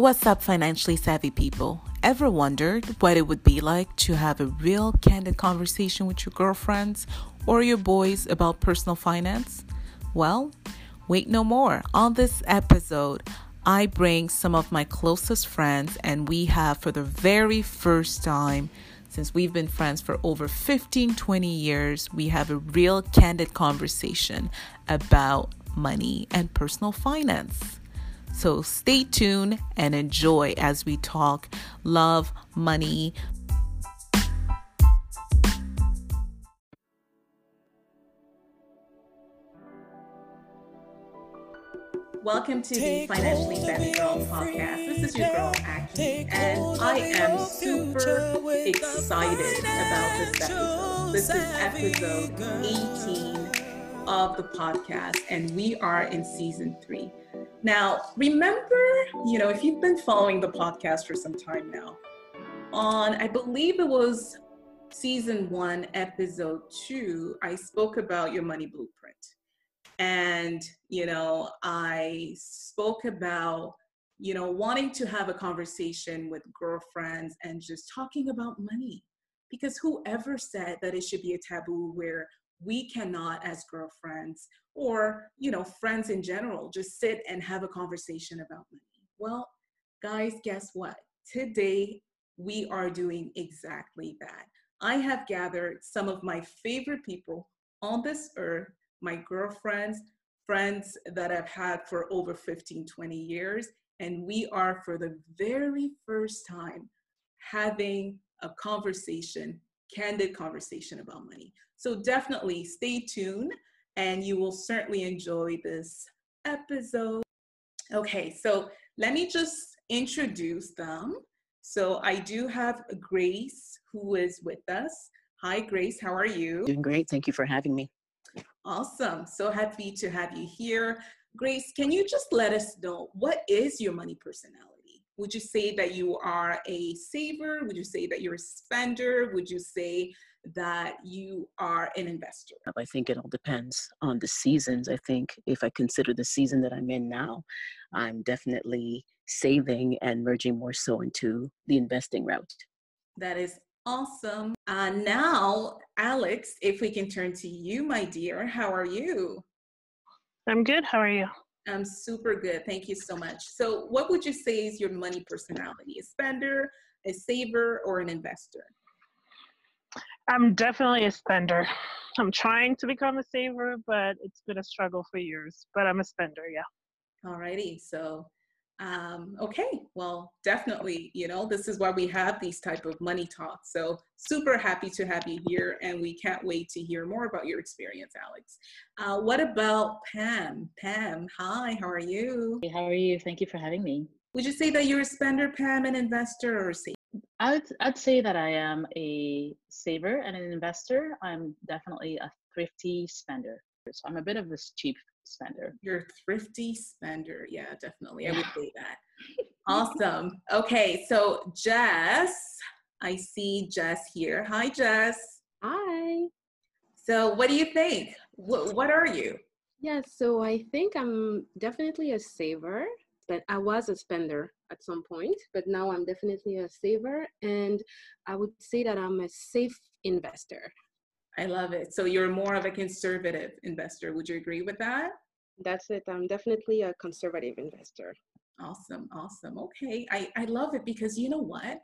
What's up, financially savvy people? Ever wondered what it would be like to have a real candid conversation with your girlfriends or your boys about personal finance? Well, wait no more. On this episode, I bring some of my closest friends, and we have for the very first time since we've been friends for over 15, 20 years, we have a real candid conversation about money and personal finance. So stay tuned and enjoy as we talk love, money. Welcome to the Financially Savvy Girl podcast. This is your girl, Aki, and I am super excited about this episode. This is episode 18 of the podcast, and we are in season three. Now, remember, you know, if you've been following the podcast for some time now, on I believe it was season one, episode two, I spoke about your money blueprint. And, you know, I spoke about, you know, wanting to have a conversation with girlfriends and just talking about money. Because whoever said that it should be a taboo where we cannot as girlfriends or you know friends in general just sit and have a conversation about money. Well guys guess what? Today we are doing exactly that. I have gathered some of my favorite people on this earth my girlfriends friends that i've had for over 15 20 years and we are for the very first time having a conversation candid conversation about money. So definitely stay tuned and you will certainly enjoy this episode. Okay, so let me just introduce them. So I do have Grace who is with us. Hi, Grace, how are you? Doing great. Thank you for having me. Awesome. So happy to have you here. Grace, can you just let us know what is your money personality? Would you say that you are a saver? Would you say that you're a spender? Would you say that you are an investor? I think it all depends on the seasons. I think if I consider the season that I'm in now, I'm definitely saving and merging more so into the investing route. That is awesome. Uh, now, Alex, if we can turn to you, my dear, how are you? I'm good. How are you? I'm super good. Thank you so much. So, what would you say is your money personality? A spender, a saver, or an investor? I'm definitely a spender. I'm trying to become a saver, but it's been a struggle for years. But I'm a spender, yeah. Alrighty. So, um, okay, well, definitely, you know, this is why we have these type of money talks. So super happy to have you here, and we can't wait to hear more about your experience, Alex. Uh, what about Pam? Pam, hi, how are you? Hey, how are you? Thank you for having me. Would you say that you're a spender, Pam, an investor, or a saver? I'd, I'd say that I am a saver and an investor. I'm definitely a thrifty spender. So I'm a bit of a cheap spender. You're a thrifty spender. Yeah, definitely. I would say that. awesome. Okay, so Jess, I see Jess here. Hi, Jess. Hi. So, what do you think? What, what are you? Yes, so I think I'm definitely a saver but I was a spender at some point, but now I'm definitely a saver and I would say that I'm a safe investor. I love it. So you're more of a conservative investor. Would you agree with that? That's it. I'm definitely a conservative investor. Awesome. Awesome. Okay. I, I love it because you know what?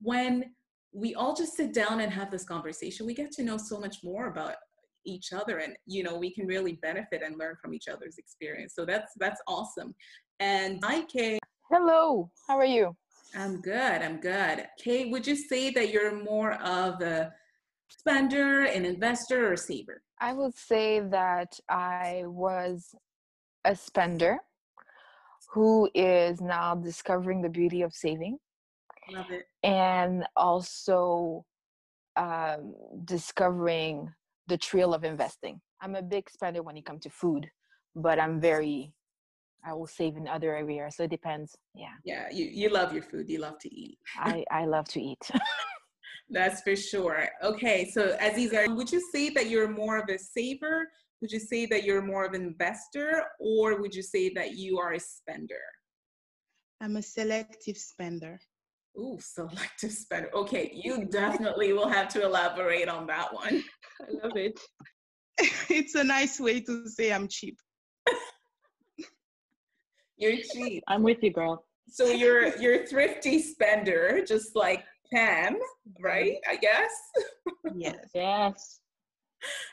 When we all just sit down and have this conversation, we get to know so much more about each other and you know we can really benefit and learn from each other's experience so that's that's awesome and hi, Kay. Hello, how are you? I'm good, I'm good. Kate, would you say that you're more of a spender, an investor, or saver? I would say that I was a spender who is now discovering the beauty of saving. Love it. And also um, discovering the thrill of investing. I'm a big spender when it comes to food, but I'm very I will save in other areas. So it depends. Yeah. Yeah. You, you love your food. You love to eat. I, I love to eat. That's for sure. Okay. So Aziza, would you say that you're more of a saver? Would you say that you're more of an investor or would you say that you are a spender? I'm a selective spender. Ooh, selective spender. Okay, you definitely will have to elaborate on that one. I love it. it's a nice way to say I'm cheap. You're cheap. I'm with you, girl. So you're you're thrifty spender, just like Pam, mm-hmm. right? I guess. Yes. Yes.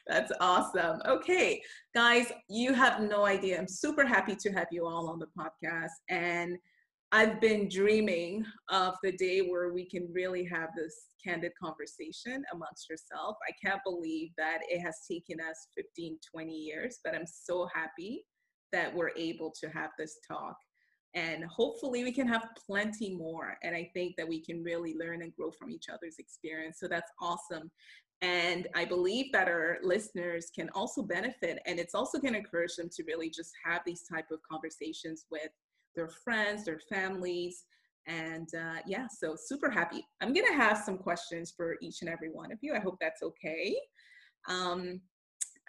That's awesome. Okay, guys, you have no idea. I'm super happy to have you all on the podcast. And I've been dreaming of the day where we can really have this candid conversation amongst yourself. I can't believe that it has taken us 15, 20 years, but I'm so happy that we're able to have this talk. And hopefully, we can have plenty more. And I think that we can really learn and grow from each other's experience. So that's awesome. And I believe that our listeners can also benefit. And it's also going to encourage them to really just have these type of conversations with their friends, their families. And uh, yeah, so super happy. I'm going to have some questions for each and every one of you. I hope that's okay. Um,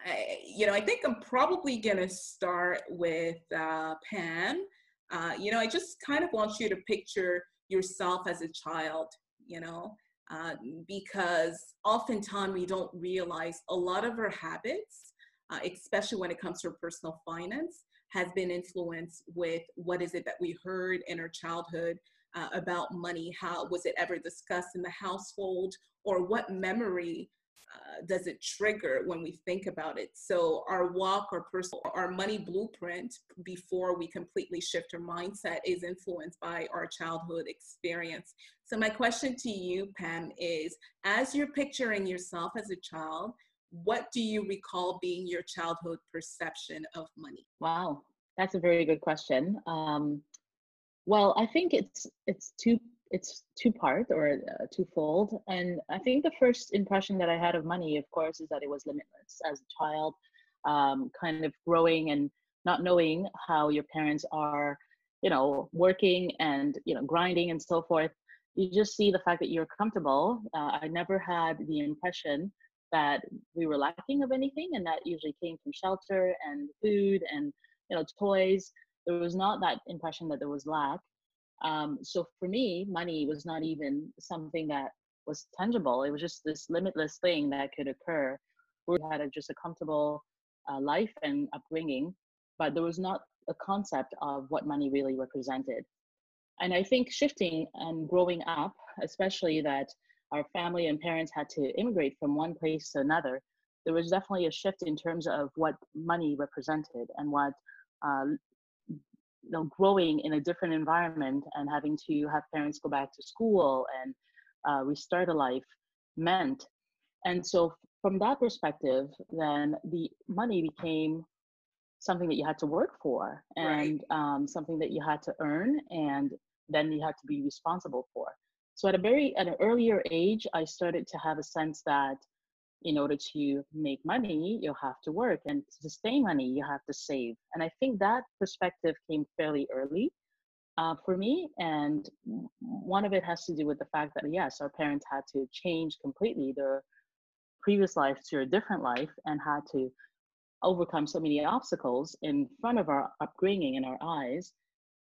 I, you know, I think I'm probably to start with uh, Pam. Uh, you know, I just kind of want you to picture yourself as a child, you know, uh, because oftentimes we don't realize a lot of our habits, uh, especially when it comes to personal finance, has been influenced with what is it that we heard in our childhood uh, about money? How was it ever discussed in the household? Or what memory uh, does it trigger when we think about it? So our walk, our personal, our money blueprint before we completely shift our mindset is influenced by our childhood experience. So my question to you, Pam, is as you're picturing yourself as a child, what do you recall being your childhood perception of money? Wow, that's a very good question. Um, well, I think it's it's two it's two part or uh, twofold and i think the first impression that i had of money of course is that it was limitless. As a child um, kind of growing and not knowing how your parents are you know working and you know grinding and so forth you just see the fact that you're comfortable. Uh, i never had the impression that we were lacking of anything and that usually came from shelter and food and you know toys. There was not that impression that there was lack um, so for me, money was not even something that was tangible. It was just this limitless thing that could occur. We had a, just a comfortable uh, life and upbringing, but there was not a concept of what money really represented. And I think shifting and growing up, especially that our family and parents had to immigrate from one place to another, there was definitely a shift in terms of what money represented and what uh, you know growing in a different environment and having to have parents go back to school and uh, restart a life meant and so from that perspective then the money became something that you had to work for and right. um, something that you had to earn and then you had to be responsible for so at a very at an earlier age i started to have a sense that in order to make money, you'll have to work, and to sustain money, you have to save. And I think that perspective came fairly early uh, for me. And one of it has to do with the fact that, yes, our parents had to change completely their previous life to a different life and had to overcome so many obstacles in front of our upbringing in our eyes.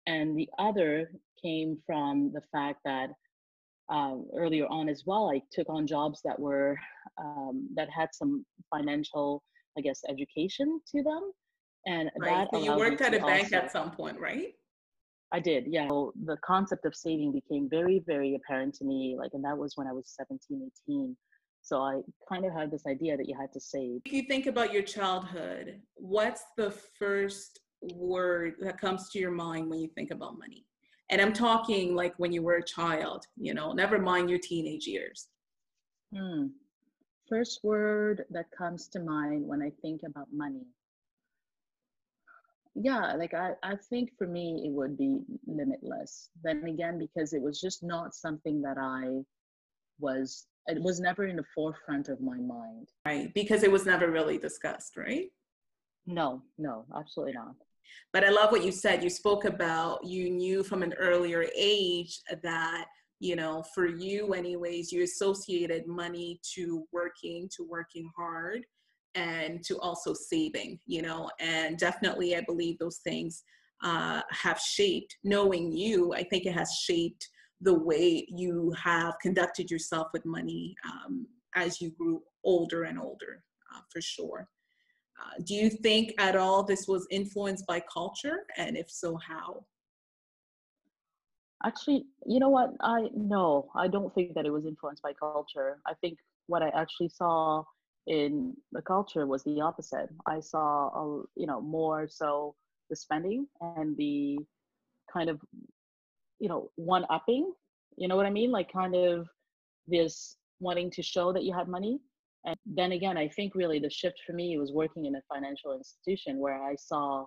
And the other came from the fact that um, earlier on as well, I took on jobs that were um, that had some financial, I guess, education to them, and right. that so you worked at a bank also, at some point, right? I did, yeah. So the concept of saving became very, very apparent to me, like, and that was when I was 17, 18. So I kind of had this idea that you had to save. If you think about your childhood, what's the first word that comes to your mind when you think about money? And I'm talking like when you were a child, you know, never mind your teenage years. Hmm. First word that comes to mind when I think about money. Yeah, like I, I think for me it would be limitless. Then again, because it was just not something that I was, it was never in the forefront of my mind. Right, because it was never really discussed, right? No, no, absolutely not. But I love what you said. You spoke about you knew from an earlier age that, you know, for you, anyways, you associated money to working, to working hard, and to also saving, you know, and definitely I believe those things uh, have shaped, knowing you, I think it has shaped the way you have conducted yourself with money um, as you grew older and older, uh, for sure. Uh, do you think at all this was influenced by culture? And if so, how? Actually, you know what? I no, I don't think that it was influenced by culture. I think what I actually saw in the culture was the opposite. I saw, a, you know, more so the spending and the kind of, you know, one upping. You know what I mean? Like kind of this wanting to show that you had money. And then again, I think really the shift for me was working in a financial institution where I saw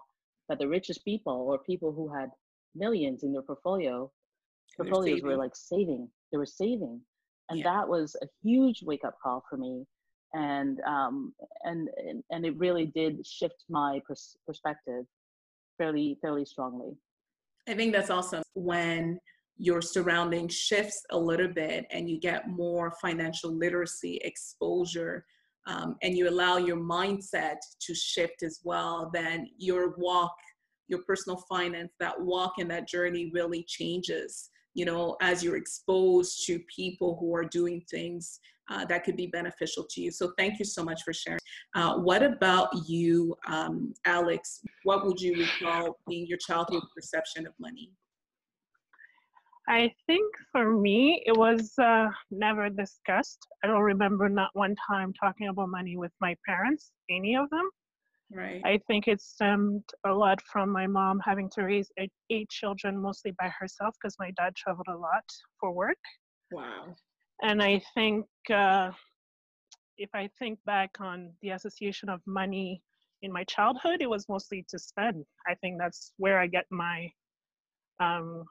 that the richest people or people who had millions in their portfolio portfolios were like saving. They were saving, and yeah. that was a huge wake up call for me. And um, and and it really did shift my pers- perspective fairly fairly strongly. I think that's awesome when your surrounding shifts a little bit and you get more financial literacy exposure um, and you allow your mindset to shift as well, then your walk, your personal finance, that walk and that journey really changes you know, as you're exposed to people who are doing things uh, that could be beneficial to you. So thank you so much for sharing. Uh, what about you, um, Alex? What would you recall being your childhood perception of money? I think for me, it was uh, never discussed. I don't remember not one time talking about money with my parents, any of them. Right. I think it stemmed a lot from my mom having to raise eight, eight children mostly by herself because my dad traveled a lot for work. Wow. And I think uh, if I think back on the association of money in my childhood, it was mostly to spend. I think that's where I get my um,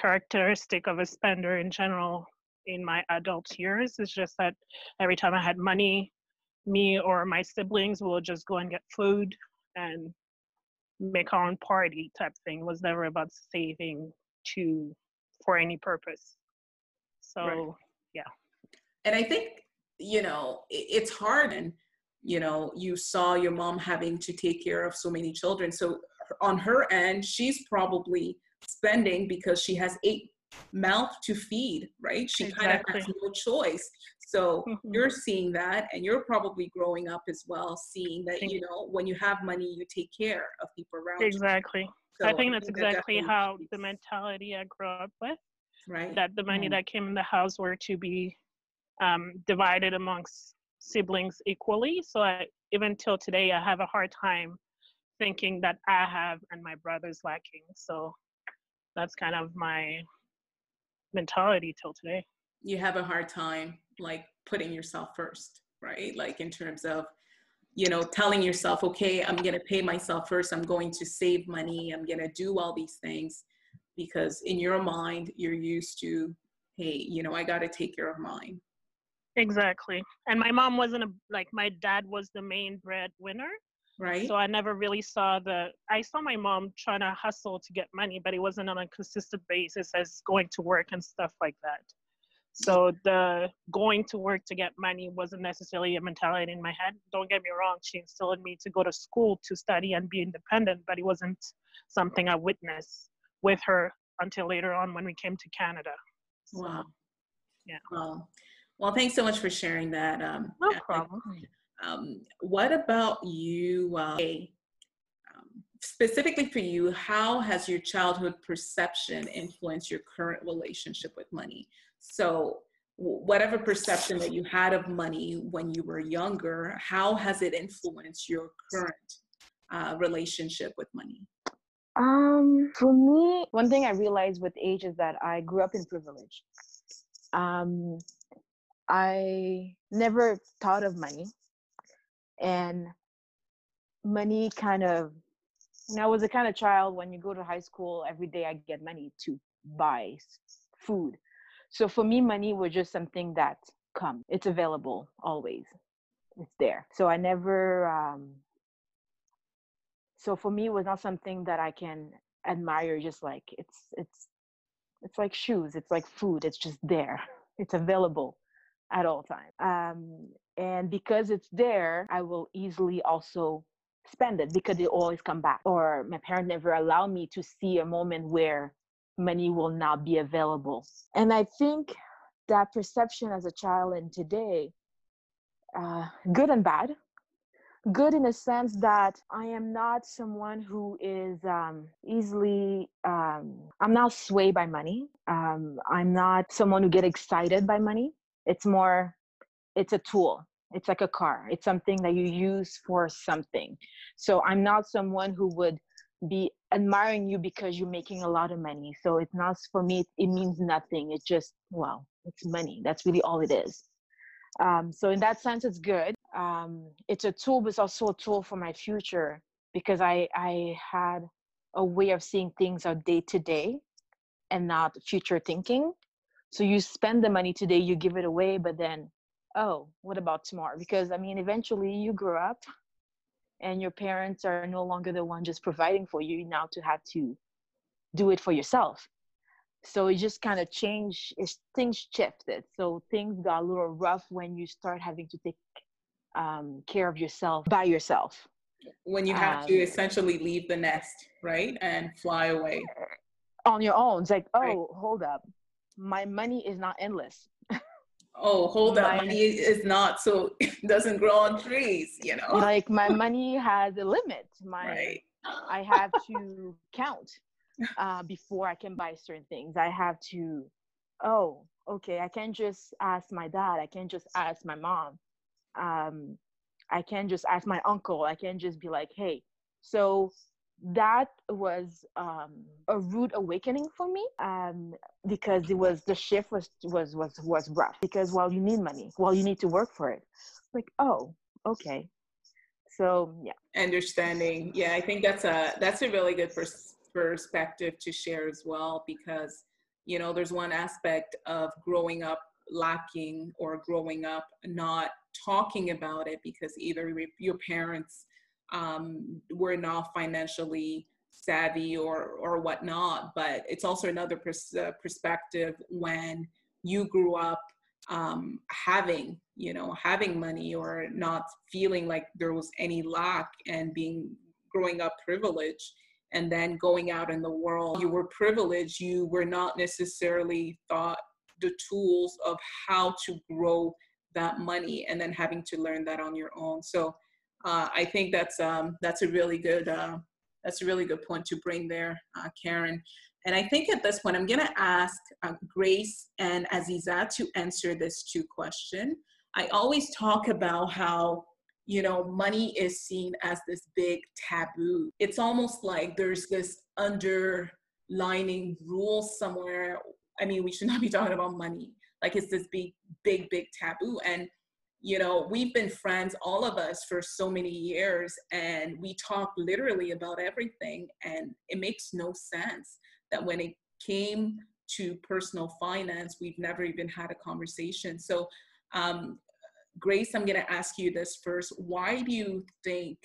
characteristic of a spender in general in my adult years. It's just that every time I had money, me or my siblings will just go and get food and make our own party type thing. It was never about saving to for any purpose. So right. yeah. And I think, you know, it's hard and you know, you saw your mom having to take care of so many children. So on her end, she's probably spending because she has eight mouth to feed, right? She exactly. kind of has no choice. So mm-hmm. you're seeing that, and you're probably growing up as well, seeing that you know when you have money, you take care of people around. Exactly. So I think that's I think exactly that how the mentality I grew up with. Right. That the money mm-hmm. that came in the house were to be um, divided amongst siblings equally. So I, even till today, I have a hard time thinking that I have and my brother's lacking. So that's kind of my mentality till today. You have a hard time like putting yourself first, right? Like in terms of, you know, telling yourself, okay, I'm going to pay myself first. I'm going to save money. I'm going to do all these things because in your mind, you're used to, hey, you know, I got to take care of mine. Exactly. And my mom wasn't a, like, my dad was the main breadwinner. Right. So I never really saw the, I saw my mom trying to hustle to get money, but it wasn't on a consistent basis as going to work and stuff like that. So the going to work to get money wasn't necessarily a mentality in my head. Don't get me wrong, she instilled me to go to school to study and be independent, but it wasn't something I witnessed with her until later on when we came to Canada. So, wow. Yeah. Well, well, thanks so much for sharing that. Um, no problem. Um, what about you? Uh, um, specifically for you, how has your childhood perception influenced your current relationship with money? So, whatever perception that you had of money when you were younger, how has it influenced your current uh, relationship with money? Um, for me, one thing I realized with age is that I grew up in privilege. Um, I never thought of money, and money kind of. I was the kind of child when you go to high school every day I get money to buy food so for me, money was just something that come. It's available always. It's there. So I never. Um, so for me, it was not something that I can admire. Just like it's it's it's like shoes. It's like food. It's just there. It's available at all times. Um, and because it's there, I will easily also spend it because it always come back. Or my parents never allow me to see a moment where money will not be available. And I think that perception as a child and today, uh, good and bad. Good in the sense that I am not someone who is um, easily, um, I'm not swayed by money. Um, I'm not someone who get excited by money. It's more, it's a tool. It's like a car. It's something that you use for something. So I'm not someone who would be admiring you because you're making a lot of money. So it's not for me. It means nothing. It's just well, it's money. That's really all it is. Um, so in that sense, it's good. Um, it's a tool, but it's also a tool for my future because I I had a way of seeing things are day to day and not future thinking. So you spend the money today, you give it away, but then, oh, what about tomorrow? Because I mean, eventually you grow up and your parents are no longer the one just providing for you now to have to do it for yourself. So it just kind of changed things shifted. So things got a little rough when you start having to take um, care of yourself by yourself. When you have um, to essentially leave the nest right and fly away. On your own. It's like oh right. hold up. My money is not endless oh hold up money is not so doesn't grow on trees you know? Like my money has a limit. My right. i have to count uh, before i can buy certain things. I have to oh okay i can't just ask my dad. I can't just ask my mom. Um, i can't just ask my uncle. I can't just be like hey so that was um, a rude awakening for me um, because it was the shift was was was was rough. Because well you need money. Well you need to work for it. Like oh okay. So yeah. Understanding. Yeah i think that's a that's a really good pers- perspective to share as well because you know there's one aspect of growing up lacking or growing up not talking about it because either your parents um, we're not financially savvy or or whatnot but it's also another pers- uh, perspective when you grew up um, having you know having money or not feeling like there was any lack and being growing up privileged and then going out in the world. You were privileged you were not necessarily thought the tools of how to grow that money and then having to learn that on your own. So uh, I think that's um, that's a really good uh, that's a really good point to bring there, uh, Karen. And I think at this point, I'm going to ask uh, Grace and Aziza to answer this two question. I always talk about how you know money is seen as this big taboo. It's almost like there's this underlining rule somewhere. I mean, we should not be talking about money. Like it's this big, big, big taboo. And you know, we've been friends, all of us, for so many years, and we talk literally about everything. And it makes no sense that when it came to personal finance, we've never even had a conversation. So, um, Grace, I'm going to ask you this first. Why do you think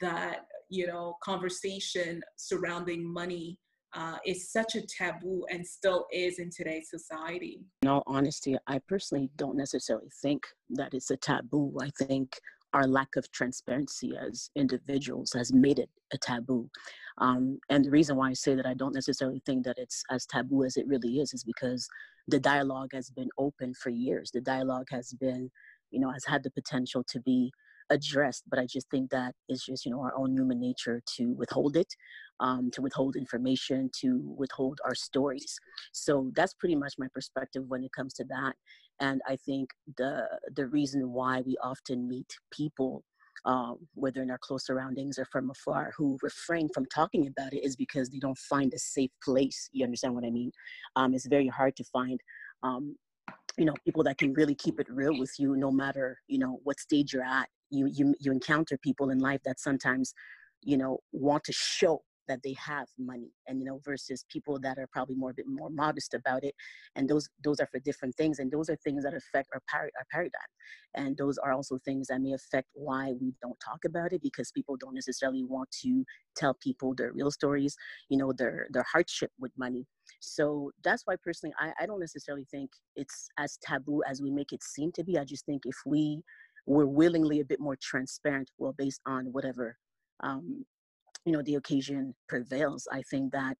that, you know, conversation surrounding money uh, is such a taboo and still is in today's society? In all honesty, I personally don't necessarily think that it's a taboo. I think our lack of transparency as individuals has made it a taboo. Um, and the reason why I say that I don't necessarily think that it's as taboo as it really is is because the dialogue has been open for years. The dialogue has been, you know, has had the potential to be addressed, but I just think that it's just, you know, our own human nature to withhold it um, to withhold information, to withhold our stories. So that's pretty much my perspective when it comes to that. And I think the the reason why we often meet people, um, whether in our close surroundings or from afar, who refrain from talking about it is because they don't find a safe place. You understand what I mean? Um, it's very hard to find um, you know people that can really keep it real with you no matter you know what stage you're at you you you encounter people in life that sometimes you know want to show that they have money and you know versus people that are probably more a bit more modest about it. And those those are for different things and those are things that affect our, par- our paradigm. And those are also things that may affect why we don't talk about it because people don't necessarily want to tell people their real stories you know their their hardship with money. So that's why personally I, I don't necessarily think it's as taboo as we make it seem to be. I just think if we were willingly a bit more transparent well based on whatever um, you know, the occasion prevails, I think that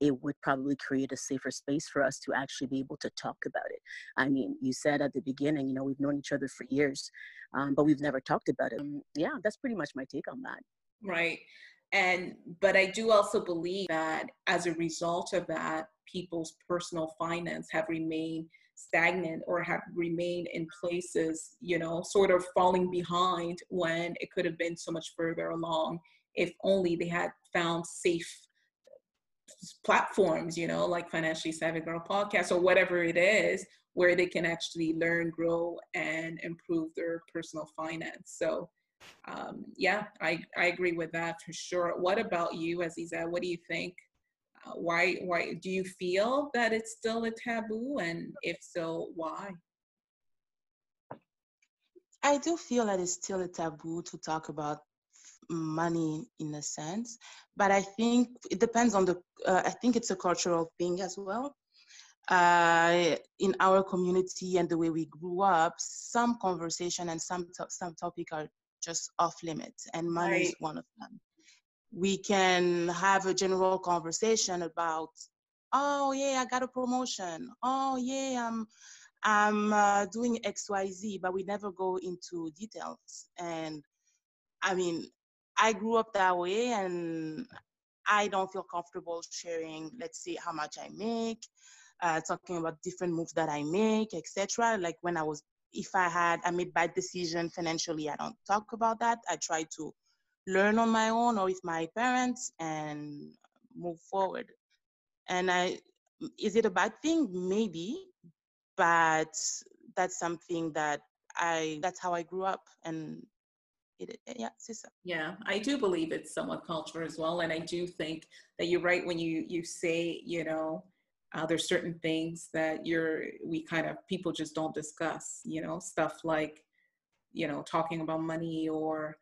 it would probably create a safer space for us to actually be able to talk about it. I mean, you said at the beginning, you know, we've known each other for years, um, but we've never talked about it. Um, yeah, that's pretty much my take on that. Right. And, but I do also believe that as a result of that, people's personal finance have remained stagnant or have remained in places, you know, sort of falling behind when it could have been so much further along if only they had found safe platforms, you know, like Financially Savvy Girl podcast or whatever it is, where they can actually learn, grow, and improve their personal finance. So, um, yeah, I, I agree with that for sure. What about you, Aziza? What do you think? Uh, why why do you feel that it's still a taboo, and if so, why? I do feel that it's still a taboo to talk about money in a sense but i think it depends on the uh, i think it's a cultural thing as well uh, in our community and the way we grew up some conversation and some to- some topic are just off limits and money right. is one of them we can have a general conversation about oh yeah i got a promotion oh yeah i'm i'm uh, doing xyz but we never go into details and i mean I grew up that way and I don't feel comfortable sharing, let's say, how much I make, uh, talking about different moves that I make, etc. Like when I was, if I had, I made bad decision financially, I don't talk about that. I try to learn on my own or with my parents and move forward. And I, is it a bad thing? Maybe, but that's something that I, that's how I grew up and it, yeah, ça. Yeah, I do believe it's somewhat culture as well, and I do think that you're right when you you say you know uh, there's certain things that you're we kind of people just don't discuss. You know, stuff like you know talking about money or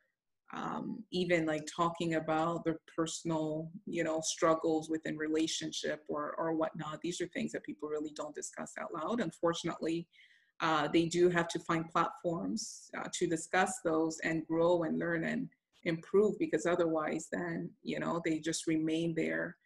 um, even like talking about their personal you know struggles within relationship or or whatnot. These are things that people really don't discuss out loud. Unfortunately, uh, they do have to find platforms uh, to discuss those and grow and learn and improve because otherwise then you know they just remain there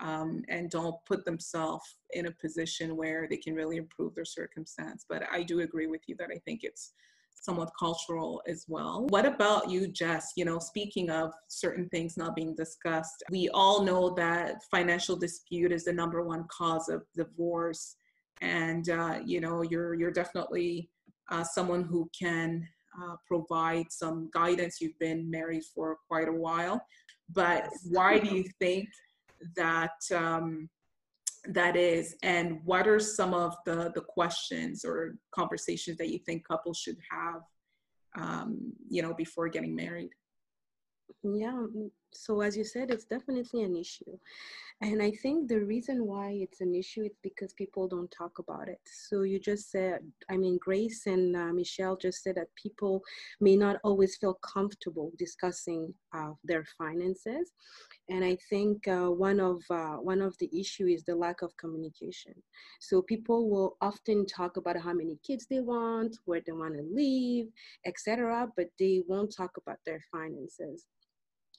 um, and don't put themselves in a position where they can really improve their circumstance but i do agree with you that i think it's somewhat cultural as well. What about you jess? You know speaking of certain things not being discussed we all know that financial dispute is the number one cause of divorce. And uh, you know you're you're definitely uh, someone who can uh, provide some guidance. You've been married for quite a while, but why do you think that um, that is? And what are some of the the questions or conversations that you think couples should have, um, you know, before getting married? Yeah. So as you said, it's definitely an issue. And I think the reason why it's an issue is because people don't talk about it. So you just said, I mean, Grace and uh, Michelle just said that people may not always feel comfortable discussing uh, their finances. And I think uh, one of uh, one of the issue is the lack of communication. So people will often talk about how many kids they want, where they want to live, etc., but they won't talk about their finances.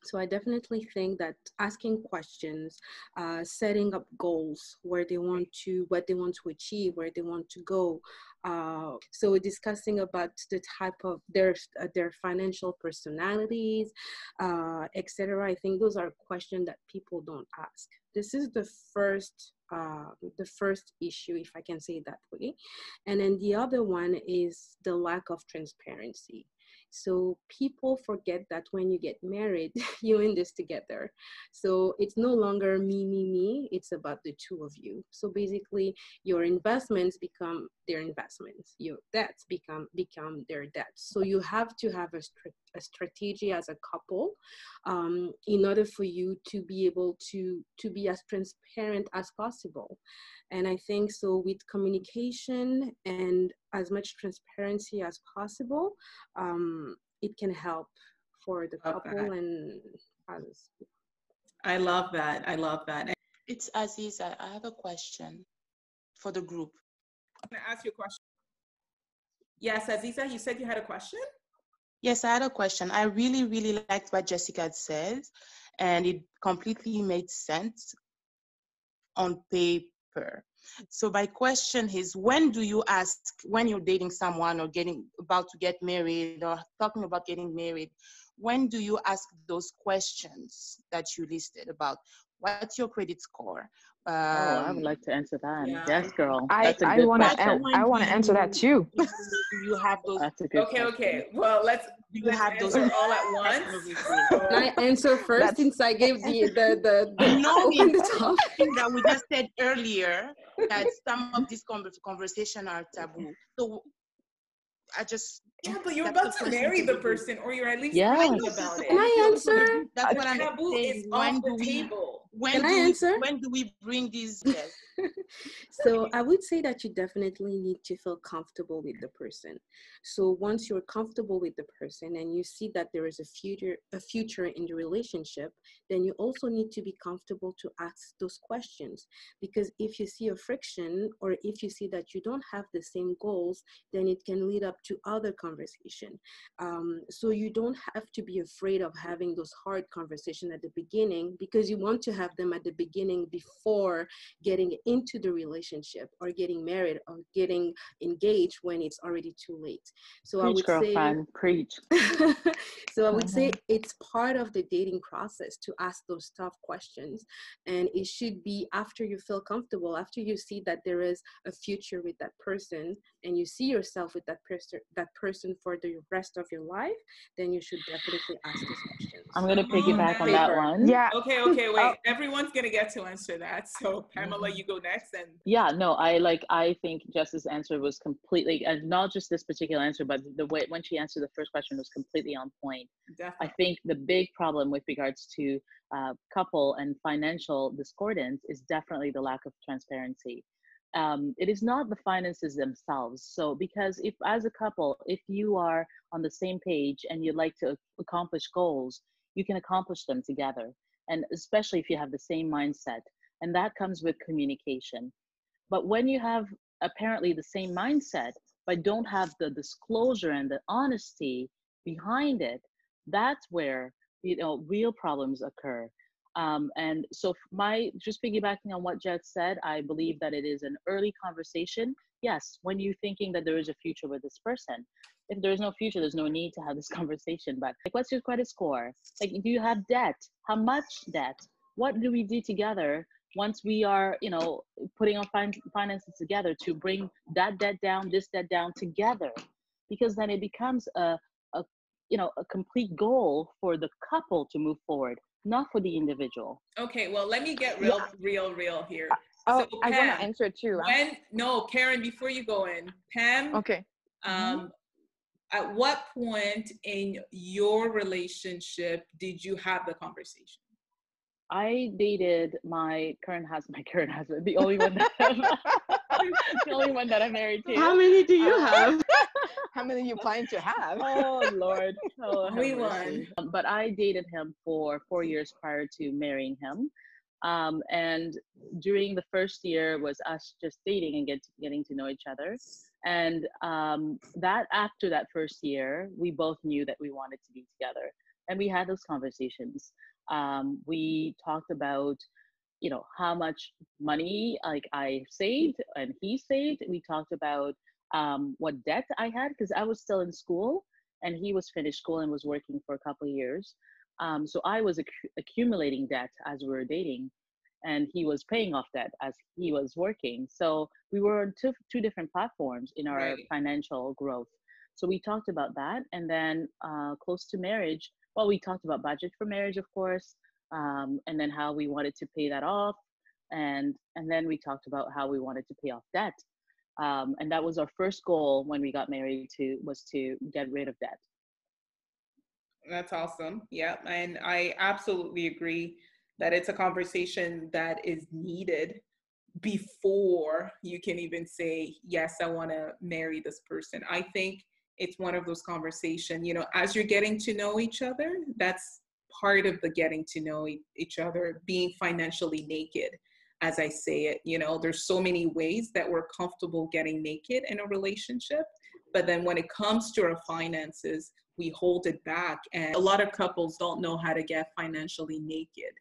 So I definitely think that asking questions, uh, setting up goals where they want to, what they want to achieve, where they want to go. Uh, so discussing about the type of their uh, their financial personalities, uh, etc. I think those are questions that people don't ask. This is the first uh, the first issue, if I can say it that way. And then the other one is the lack of transparency. So people forget that when you get married, you're in this together. So it's no longer me, me, me. It's about the two of you. So basically, your investments become their investments. Your debts become become their debts. So you have to have a, a strategy as a couple um, in order for you to be able to to be as transparent as possible. And I think so with communication and as much transparency as possible, um, it can help for the couple and others. I love that. I love that. It's Aziza. I have a question for the group. I'm going to ask you a question. Yes, Aziza, you said you had a question? Yes, I had a question. I really, really liked what Jessica said, and it completely made sense on paper. So my question is, when do you ask, when you're dating someone or getting about to get married or talking about getting married, when do you ask those questions that you listed about what's your credit score? Um, oh, I would um, like to answer that. Yeah. Yes, girl. I, I want to I want to answer that too. Do you have those? That's a good okay, question. okay. Well, let's do you have those all at once? Can I answer first That's, since I gave the the the, the no, open the top? that we just said earlier that some of these conversation are taboo. So I just yeah, but you're about to marry the person, or you're at least yes. thinking about it. Can I answer? That's what I'm saying. When do we? When Can do I answer? We, when do we bring these? Yes. so I would say that you definitely need to feel comfortable with the person. So once you're comfortable with the person and you see that there is a future a future in the relationship, then you also need to be comfortable to ask those questions. Because if you see a friction or if you see that you don't have the same goals, then it can lead up to other conversation. Um, so you don't have to be afraid of having those hard conversations at the beginning because you want to have them at the beginning before getting into the relationship or getting married or getting engaged when it's already too late. So preach, I would girlfriend, say preach. so I would mm-hmm. say it's part of the dating process to ask those tough questions. And it should be after you feel comfortable, after you see that there is a future with that person and you see yourself with that person that person for the rest of your life, then you should definitely ask those questions. I'm gonna piggyback on that one. Yeah. Okay, okay, wait. Oh. Everyone's gonna get to answer that. So Pamela, mm-hmm. you go next and yeah no i like i think jess's answer was completely and not just this particular answer but the way when she answered the first question was completely on point. Definitely. i think the big problem with regards to uh, couple and financial discordance is definitely the lack of transparency. Um, it is not the finances themselves. So because if as a couple if you are on the same page and you'd like to accomplish goals you can accomplish them together. And especially if you have the same mindset and that comes with communication but when you have apparently the same mindset but don't have the disclosure and the honesty behind it that's where you know real problems occur um, and so my just piggybacking on what Jet said, I believe that it is an early conversation. Yes, when you're thinking that there is a future with this person. If there is no future, there's no need to have this conversation. But like, what's your credit score? Like, do you have debt? How much debt? What do we do together once we are you know putting our fin- finances together to bring that debt down this debt down together because then it becomes a, a you know a complete goal for the couple to move forward not for the individual okay well let me get real yeah. real real here oh so, Pam, i want to answer too when no karen before you go in pam okay um mm-hmm. at what point in your relationship did you have the conversation I dated my current husband, my current husband, the only one that the only one that I'm married to. How many do you uh, have? How many you plan to have? Oh Lord, oh, only one. Um, but I dated him for four years prior to marrying him, um, and during the first year was us just dating and get, getting to know each other. And um, that after that first year, we both knew that we wanted to be together, and we had those conversations um, we talked about you know how much money like i saved and he saved. We talked about um, what debt i had because i was still in school and he was finished school and was working for a couple of years. Um, so i was ac- accumulating debt as we were dating and he was paying off debt as he was working. So we were on two, two different platforms in our right. financial growth. So we talked about that and then uh, close to marriage well, we talked about budget for marriage, of course, um, and then how we wanted to pay that off, and and then we talked about how we wanted to pay off debt, um, and that was our first goal when we got married. To was to get rid of debt. That's awesome. Yeah, and I absolutely agree that it's a conversation that is needed before you can even say yes i want to marry this person i think it's one of those conversation you know as you're getting to know each other that's part of the getting to know each other being financially naked as i say it you know there's so many ways that we're comfortable getting naked in a relationship but then when it comes to our finances we hold it back. And a lot of couples don't know how to get financially naked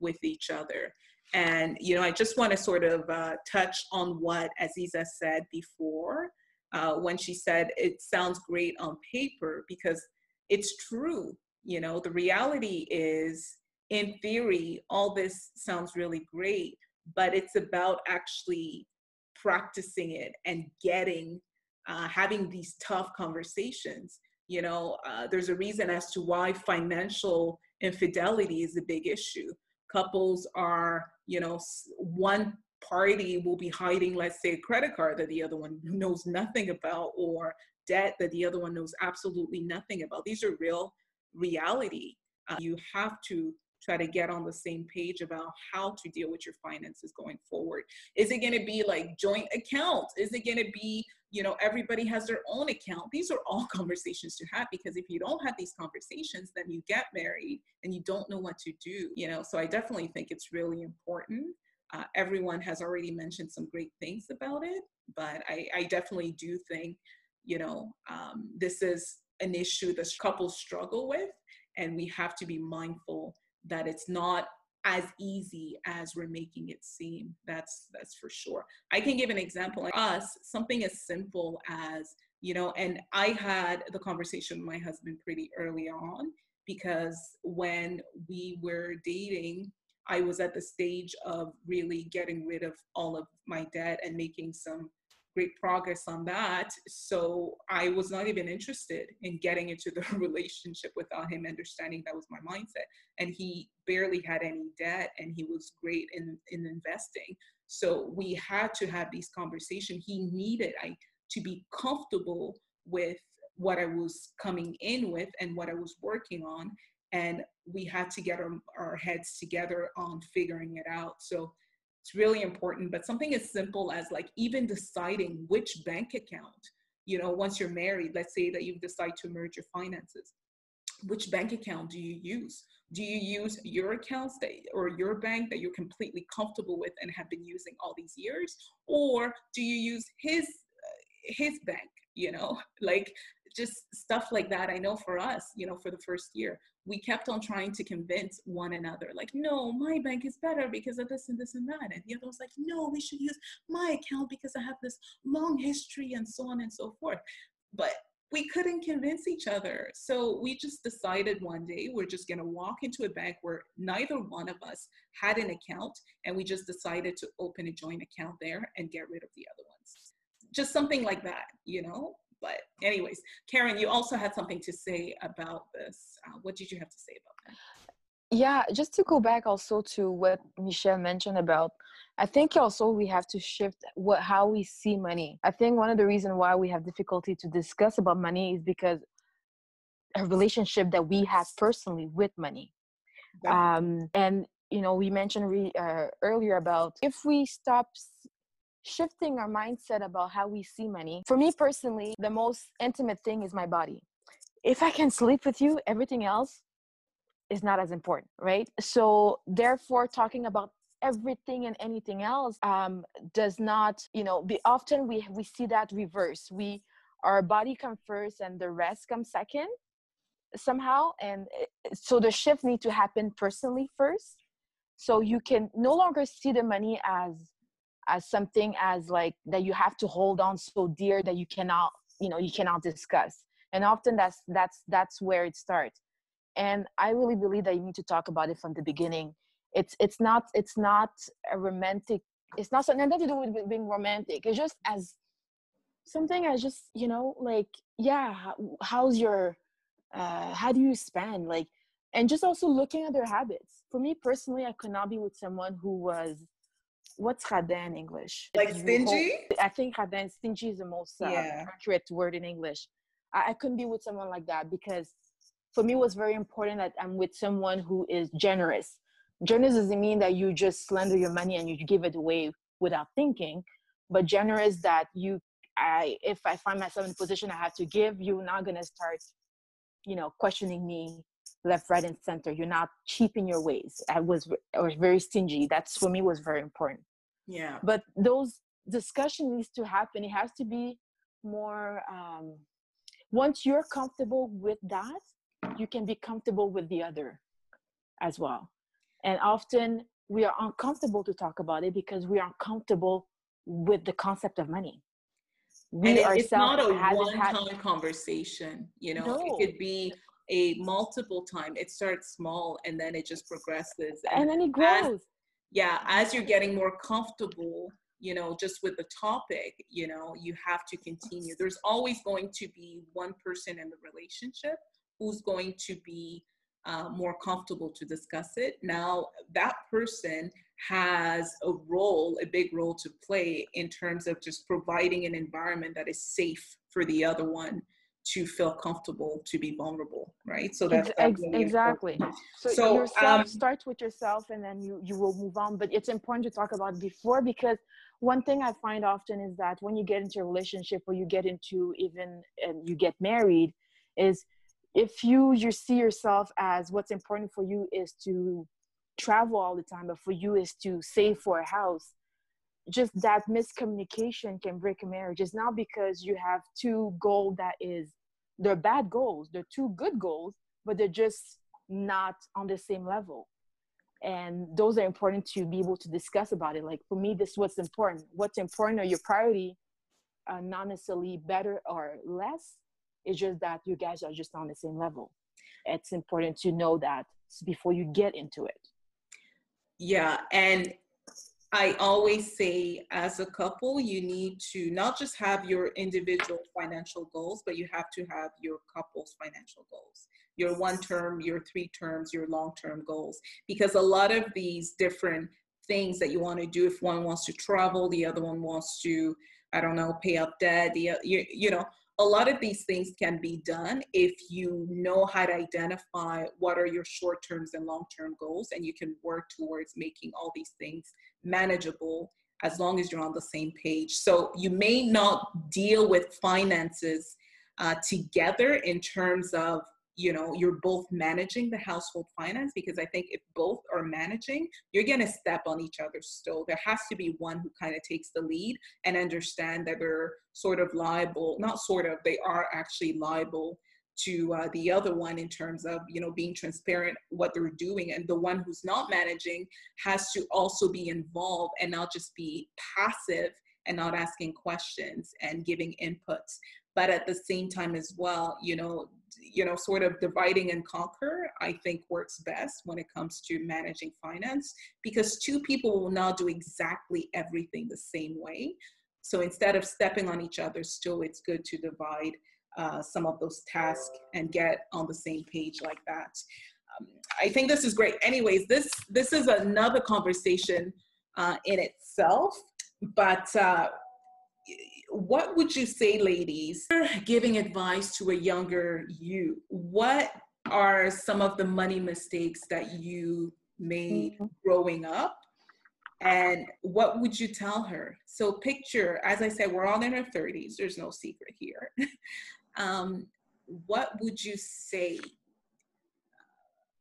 with each other. And, you know, I just want to sort of uh, touch on what Aziza said before uh, when she said it sounds great on paper because it's true. You know, the reality is, in theory, all this sounds really great, but it's about actually practicing it and getting, uh, having these tough conversations. You know, uh, there's a reason as to why financial infidelity is a big issue. Couples are, you know, one party will be hiding, let's say, a credit card that the other one knows nothing about, or debt that the other one knows absolutely nothing about. These are real reality. Uh, you have to try to get on the same page about how to deal with your finances going forward. Is it going to be like joint accounts? Is it going to be, you know, everybody has their own account? These are all conversations to have because if you don't have these conversations, then you get married and you don't know what to do, you know. So I definitely think it's really important. Uh, everyone has already mentioned some great things about it, but I, I definitely do think, you know, um, this is an issue that couples struggle with, and we have to be mindful that it's not as easy as we're making it seem. That's that's for sure. I can give an example. Like us, something as simple as you know, and I had the conversation with my husband pretty early on because when we were dating, I was at the stage of really getting rid of all of my debt and making some great progress on that. So I was not even interested in getting into the relationship without him understanding that was my mindset. And he barely had any debt and he was great in, in investing. So we had to have these conversations. He needed I to be comfortable with what I was coming in with and what I was working on. And we had to get our, our heads together on figuring it out. So it's really important, but something as simple as like even deciding which bank account, you know, once you're married, let's say that you decide to merge your finances, which bank account do you use? Do you use your accounts that, or your bank that you're completely comfortable with and have been using all these years? Or do you use his, uh, his bank, you know, like just stuff like that. I know for us, you know, for the first year, we kept on trying to convince one another, like, no, my bank is better because of this and this and that. And the other was like, no, we should use my account because I have this long history and so on and so forth. But we couldn't convince each other. So we just decided one day we're just going to walk into a bank where neither one of us had an account. And we just decided to open a joint account there and get rid of the other ones. Just something like that, you know? But anyways, Karen, you also had something to say about this. Uh, what did you have to say about that? Yeah, just to go back also to what Michelle mentioned about I think also we have to shift what how we see money. I think one of the reasons why we have difficulty to discuss about money is because a relationship that we have personally with money. Um, and you know, we mentioned re, uh, earlier about if we stop shifting our mindset about how we see money. For me personally, the most intimate thing is my body. If I can sleep with you, everything else is not as important, right? So, therefore, talking about everything and anything else um, does not, you know, be often we we see that reverse. We our body comes first and the rest comes second somehow and so the shift need to happen personally first so you can no longer see the money as as something as like that you have to hold on so dear that you cannot you know you cannot discuss. And often that's that's that's where it starts. And i really believe that you need to talk about it from the beginning. It's it's not it's not a romantic it's not something that to do with being romantic. It's just as something as just you know like yeah how's your uh how do you spend like and just also looking at their habits. For me personally i could not be with someone who was what's radin in English? Like stingy? I think radin stingy is the most uh, yeah. accurate word in English. I, I couldn't be with someone like that because for me it was very important that I'm with someone who is generous. Generous doesn't mean that you just slander your money and you give it away without thinking, but generous that you I if I find myself in a position I have to give, you're not gonna start, you know, questioning me left, right, and center. You're not cheap in your ways. I was I was very stingy. That's for me was very important. Yeah. But those discussion needs to happen. It has to be more um, once you're comfortable with that, you can be comfortable with the other as well. And often we are uncomfortable to talk about it because we are uncomfortable with the concept of money. We and it's not a one-time had... conversation. You know, no. it could be a multiple time. It starts small and then it just progresses. And, and then it grows. As, yeah, as you're getting more comfortable, you know, just with the topic, you know, you have to continue. There's always going to be one person in the relationship who's going to be uh, more comfortable to discuss it. Now, that person has a role, a big role to play in terms of just providing an environment that is safe for the other one to feel comfortable to be vulnerable right? So that's, that's really exactly. So, so yourself um, starts with yourself and then you you will move on but it's important to talk about before because one thing i find often is that when you get into a relationship or you get into even and you get married is if you you see yourself as what's important for you is to travel all the time but for you is to save for a house just that miscommunication can break a marriage. It's not because you have two goals that is they're bad goals they're two good goals but they're just not on the same level. And those are important to be able to discuss about it. Like for me this is what's important. What's important are your priority uh, not necessarily better or less. It's just that you guys are just on the same level. It's important to know that before you get into it. Yeah and I always say, as a couple, you need to not just have your individual financial goals, but you have to have your couple's financial goals your one term, your three terms, your long term goals. Because a lot of these different things that you want to do, if one wants to travel, the other one wants to, I don't know, pay up debt, the, you, you know, a lot of these things can be done if you know how to identify what are your short terms and long term goals and you can work towards making all these things manageable as long as you're on the same page. So you may not deal with finances uh, together in terms of you know you're both managing the household finance because i think if both are managing you're going to step on each other's toe there has to be one who kind of takes the lead and understand that they're sort of liable not sort of they are actually liable to uh, the other one in terms of you know being transparent what they're doing. And the one who's not managing has to also be involved and not just be passive and not asking questions and giving inputs. But at the same time as well you know you know sort of dividing and conquer i think works best when it comes to managing finance because two people will not do exactly everything the same way. So instead of stepping on each other's toe it's good to divide uh, some of those tasks and get on the same page like that. Um, i think this is great. Anyways this this is another conversation uh, in itself but uh, what would you say, ladies, giving advice to a younger you? What are some of the money mistakes that you made mm-hmm. growing up? And what would you tell her? So, picture, as I said, we're all in our 30s, there's no secret here. um, what would you say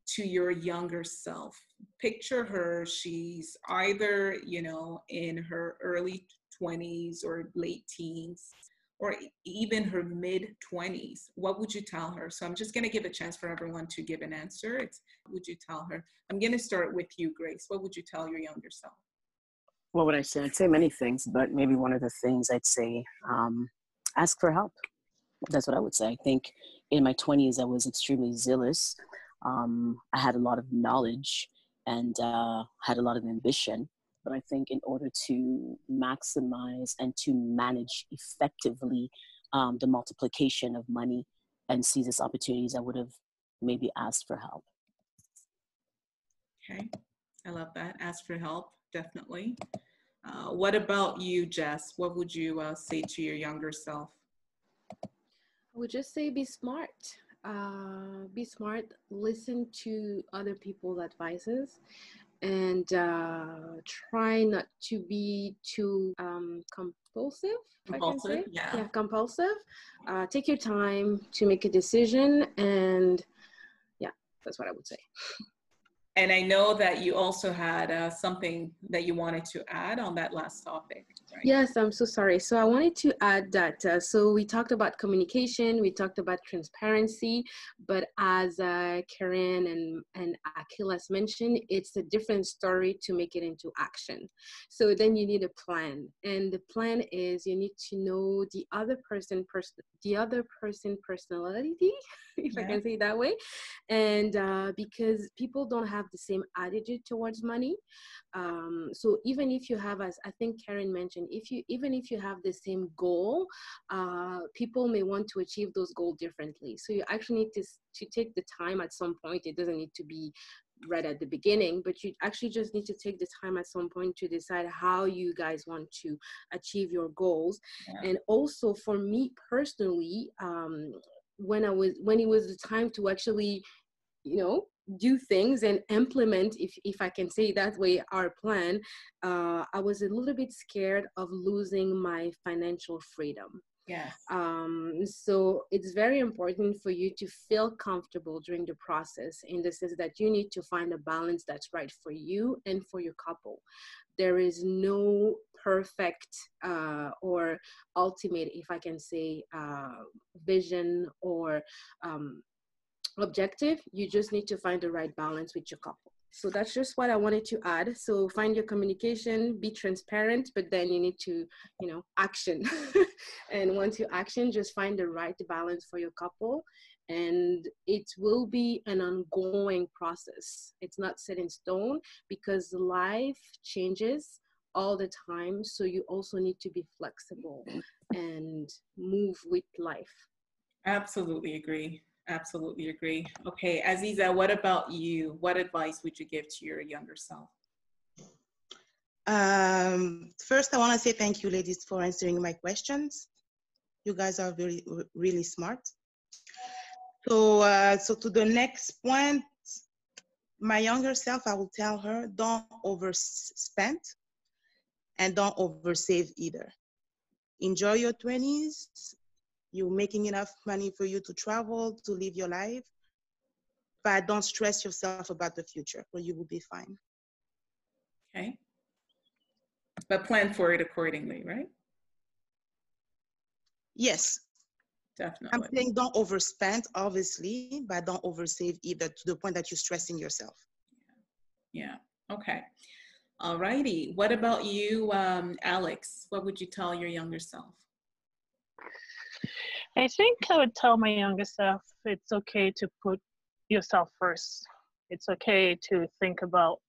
to your younger self? Picture her, she's either, you know, in her early 20s or late teens or even her mid 20s what would you tell her? So i'm just going to give a chance for everyone to give an answer. It's would you tell her? I'm going to start with you grace. What would you tell your younger self? What would i say? I'd say many things but maybe one of the things i'd say um, ask for help. That's what i would say. I think in my 20s i was extremely zealous. Um, i had a lot of knowledge and uh, had a lot of ambition but I think in order to maximize and to manage effectively um, the multiplication of money and seize these opportunities, I would have maybe asked for help. Okay, I love that. Ask for help, definitely. Uh, what about you, Jess? What would you uh, say to your younger self? I would just say be smart. Uh, be smart. Listen to other people's advices and uh, try not to be too um, compulsive. Compulsive, yeah. Yeah, compulsive. Uh, take your time to make a decision, and yeah, that's what I would say. And I know that you also had uh, something that you wanted to add on that last topic. Yes, I'm so sorry. So I wanted to add that. Uh, so we talked about communication, we talked about transparency, but as uh, Karen and and Achilles mentioned, it's a different story to make it into action. So then you need a plan, and the plan is you need to know the other person, person, the other person personality, if yeah. I can say it that way, and uh, because people don't have the same attitude towards money. Um, so even if you have, as I think Karen mentioned, if you even if you have the same goal, uh, people may want to achieve those goals differently. So you actually need to to take the time at some point. It doesn't need to be right at the beginning, but you actually just need to take the time at some point to decide how you guys want to achieve your goals. Yeah. And also for me personally, um, when I was when it was the time to actually, you know, do things and implement if, if i can say that way our plan uh, i was a little bit scared of losing my financial freedom Yes. Um, so it's very important for you to feel comfortable during the process in the sense that you need to find a balance that's right for you and for your couple. There is no perfect uh, or ultimate, if I can say, uh, vision or um, objective. You just need to find the right balance with your couple. So that's just what I wanted to add. So find your communication, be transparent, but then you need to, you know, action. and once you action, just find the right balance for your couple. And it will be an ongoing process. It's not set in stone because life changes all the time. So you also need to be flexible and move with life. Absolutely agree. Absolutely agree. Okay, Aziza, what about you? What advice would you give to your younger self? Um, first, I want to say thank you, ladies, for answering my questions. You guys are really, really smart. So, uh, so to the next point, my younger self, I will tell her, don't overspend and don't oversave either. Enjoy your 20s, you're making enough money for you to travel, to live your life, but don't stress yourself about the future, or you will be fine. Okay. But plan for it accordingly, right? Yes. Definitely. I'm saying don't overspend, obviously, but don't oversave either to the point that you're stressing yourself. Yeah. yeah. Okay. All righty. What about you, um, Alex? What would you tell your younger self? I think I would tell my younger self it's okay to put yourself first. It's okay to think about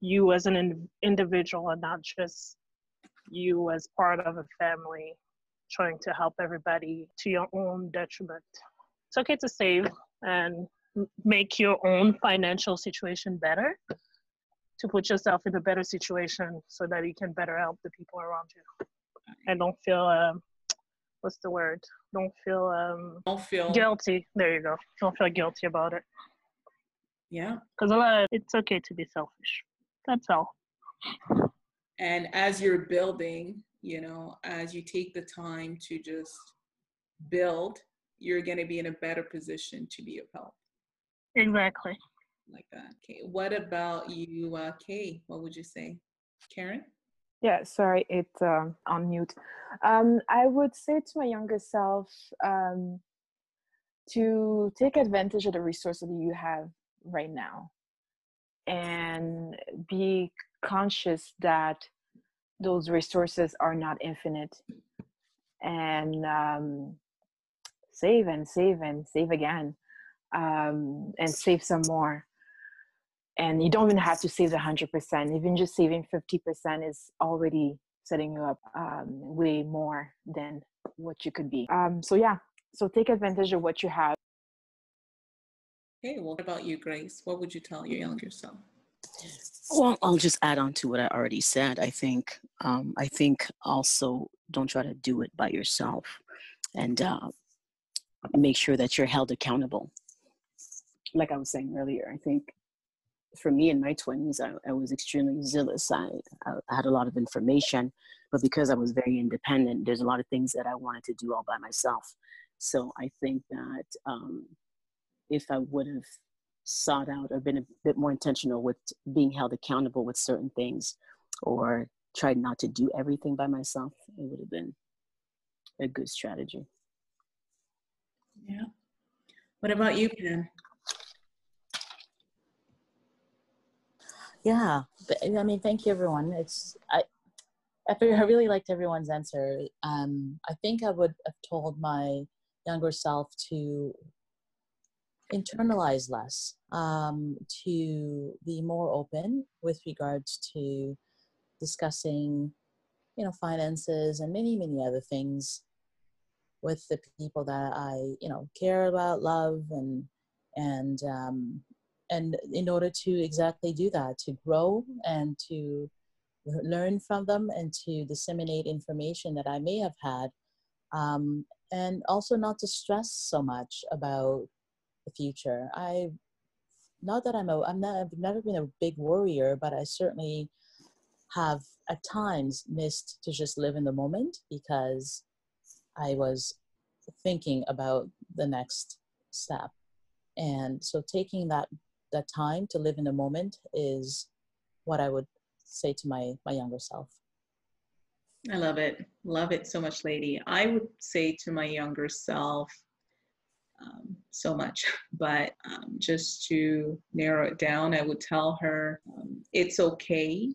you as an in- individual and not just you as part of a family trying to help everybody to your own detriment. It's okay to save and make your own financial situation better to put yourself in a better situation so that you can better help the people around you and don't feel um, what's the word? Don't feel um don't feel guilty. There you go. Don't feel guilty about it. Yeah. Because a lot of, it's okay to be selfish. That's all. And as you're building, you know, as you take the time to just build, you're going to be in a better position to be of help. Exactly. Like that. Okay. What about you, uh, Kay? What would you say? Karen? Yeah, sorry, it's uh, on mute. Um, I would say to my younger self um, to take advantage of the resources that you have right now and be conscious that those resources are not infinite and um, save and save and save again um, and save some more and you don't even have to save the 100% even just saving 50% is already setting you up um, way more than what you could be. Um, so yeah so take advantage of what you have. Okay well what about you grace? What would you tell your younger self? Well i'll just add on to what i already said. I think um, i think also don't try to do it by yourself and uh, make sure that you're held accountable. Like i was saying earlier i think for me in my 20s, I, I was extremely zealous. I, I, had a lot of information, but because I was very independent, there's a lot of things that I wanted to do all by myself. So I think that um, if I would have sought out or been a bit more intentional with being held accountable with certain things or tried not to do everything by myself, it would have been a good strategy. Yeah. What about you, Pam? Yeah, I mean, thank you, everyone. It's I, I really liked everyone's answer. Um, I think I would have told my younger self to internalize less, um, to be more open with regards to discussing, you know, finances and many, many other things with the people that I, you know, care about, love, and and um, and in order to exactly do that, to grow and to learn from them and to disseminate information that I may have had, um, and also not to stress so much about the future. I, not that I'm a, I'm not, I've never been a big worrier, but I certainly have at times missed to just live in the moment because I was thinking about the next step. And so taking that that time to live in the moment is what I would say to my my younger self. I love it. Love it so much, lady. I would say to my younger self um, so much, but um, just to narrow it down, I would tell her um, it's okay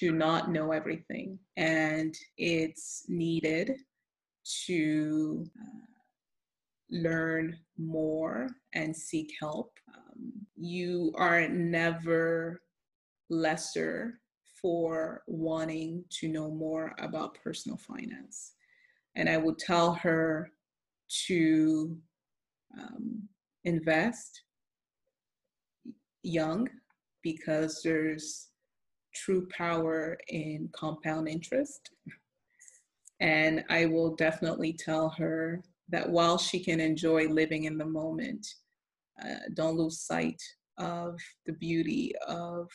to not know everything and it's needed to uh, learn more and seek help. You are never lesser for wanting to know more about personal finance. And I would tell her to um, invest young because there's true power in compound interest. And I will definitely tell her that while she can enjoy living in the moment, uh, don't lose sight of the beauty of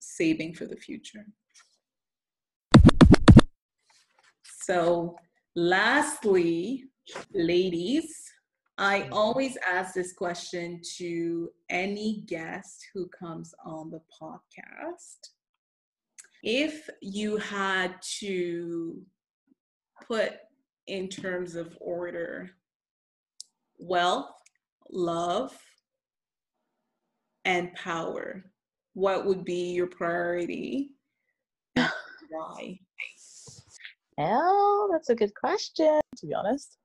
saving for the future. So, lastly, ladies, I always ask this question to any guest who comes on the podcast. If you had to put in terms of order wealth, love, and power, what would be your priority? Why? Well, that's a good question, to be honest.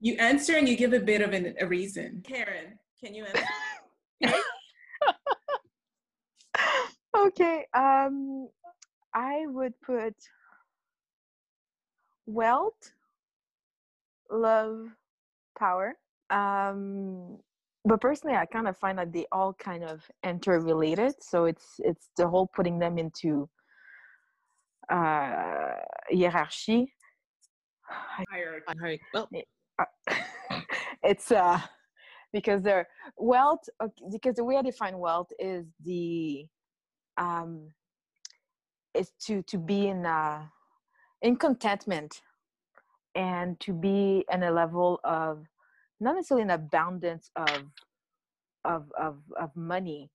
You answer and you give a bit of an, a reason. Karen, can you answer? okay. Um, I would put wealth, love, power. Um, but personally, I kind of find that they all kind of interrelated. So it's it's the whole putting them into uh, hierarchy. Hierarchy. Well, it's uh because they're wealth. Because the way I define wealth is the um is to to be in uh in contentment and to be in a level of not necessarily an abundance of of of, of money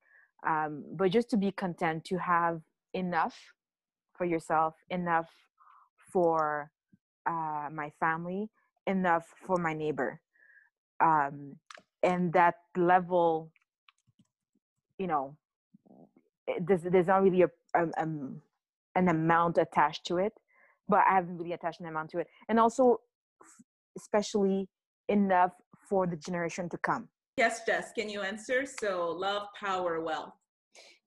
um, but just to be content to have enough for yourself enough for uh, my family enough for my neighbor um, and that level you know there's, there's not really a, a, a, an amount attached to it but I haven't really attached an amount to it. And also, especially enough for the generation to come. Yes, Jess, can you answer? So, love, power, wealth.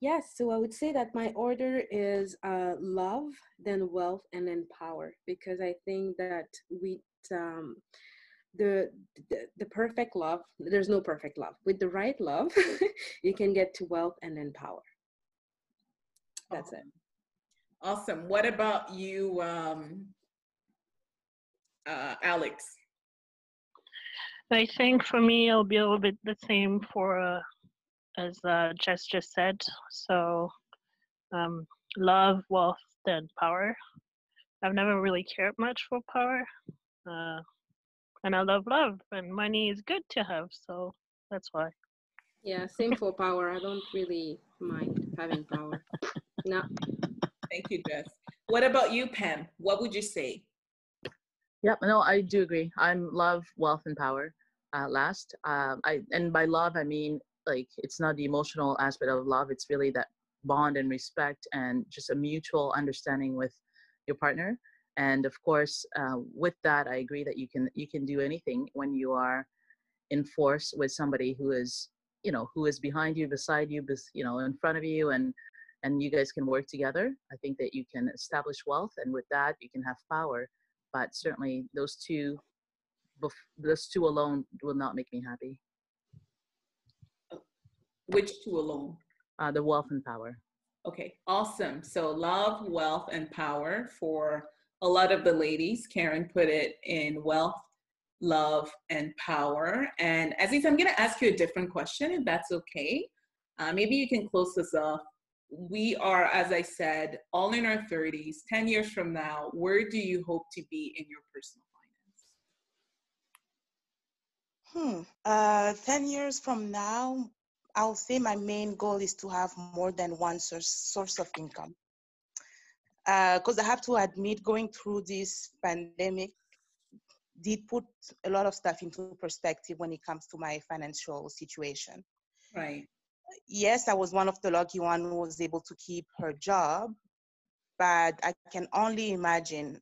Yes, so I would say that my order is uh, love, then wealth, and then power, because I think that we um, the, the the perfect love. There's no perfect love. With the right love, you can get to wealth and then power. That's it. Awesome. What about you, um, uh, Alex? I think for me, it'll be a little bit the same for uh, as uh, Jess just said. So, um, love, wealth, then power. I've never really cared much for power, uh, and I love love, and money is good to have. So that's why. Yeah, same for power. I don't really mind having power. No. Thank you, Jess. What about you, Pam? What would you say? Yep, no, I do agree. I'm love, wealth, and power. Uh, last, um, I and by love I mean like it's not the emotional aspect of love. It's really that bond and respect and just a mutual understanding with your partner. And of course, uh, with that, I agree that you can you can do anything when you are in force with somebody who is you know who is behind you, beside you, you know, in front of you, and and you guys can work together. I think that you can establish wealth, and with that, you can have power. But certainly, those two, those two alone will not make me happy. Which two alone? Uh, the wealth and power. Okay, awesome. So love, wealth, and power for a lot of the ladies. Karen put it in wealth, love, and power. And Aziz, I'm going to ask you a different question, if that's okay. Uh, maybe you can close this off we are, as I said, all in our 30s. 10 years from now, where do you hope to be in your personal finance? Hmm. Uh, 10 years from now, I'll say my main goal is to have more than one source, source of income. Because uh, I have to admit, going through this pandemic did put a lot of stuff into perspective when it comes to my financial situation. Right yes, I was one of the lucky one who was able to keep her job, but I can only imagine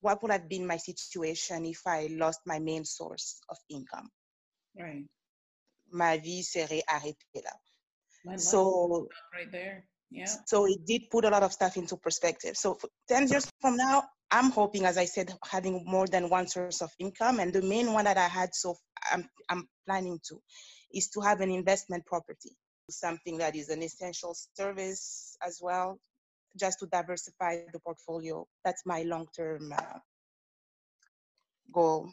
what would have been my situation if I lost my main source of income. Right. Ma vie serait arrêtée là. My so right there. Yeah. So it did put a lot of stuff into perspective. So 10 years from now, I'm hoping, as I said, having more than one source of income. And the main one that I had, so I'm, I'm planning to, is to have an investment property something that is an essential service as well, just to diversify the portfolio. That's my long-term uh, goal.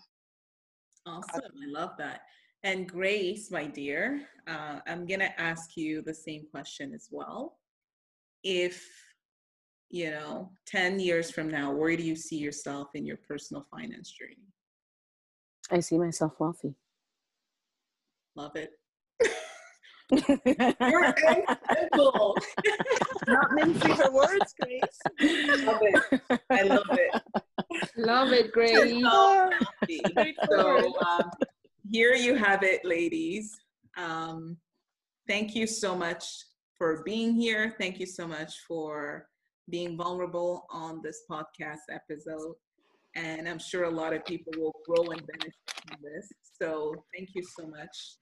Awesome, I love that. And Grace, my dear, uh, I'm gonna ask you the same question as well. If you know, 10 years from now, where do you see yourself in your personal finance journey? I see myself wealthy. Love it. You're simple. Not mincing her words, Grace. Love it. I love it. Love it, Grace. So, um, here you have it, ladies. Um, thank you so much for being here. Thank you so much for being vulnerable on this podcast episode. And I'm sure a lot of people will grow and benefit from this. So thank you so much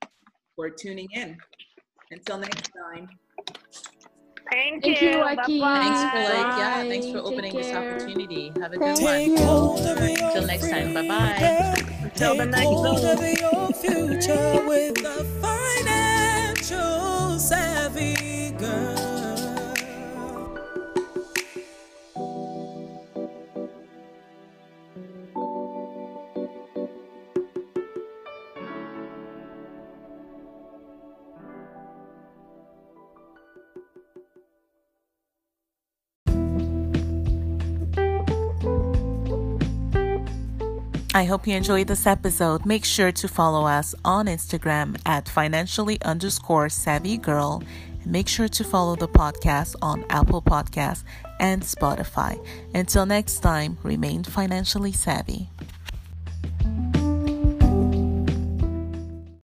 for tuning in. Until next time. Thank, Thank you. you Thanks for like, yeah, thanks for opening this opportunity. Have a good Take one. Until next time. Bye bye. Until the next time. I hope you enjoyed this episode. Make sure to follow us on Instagram at financially underscore savvy girl. Make sure to follow the podcast on Apple Podcasts and Spotify. Until next time, remain financially savvy.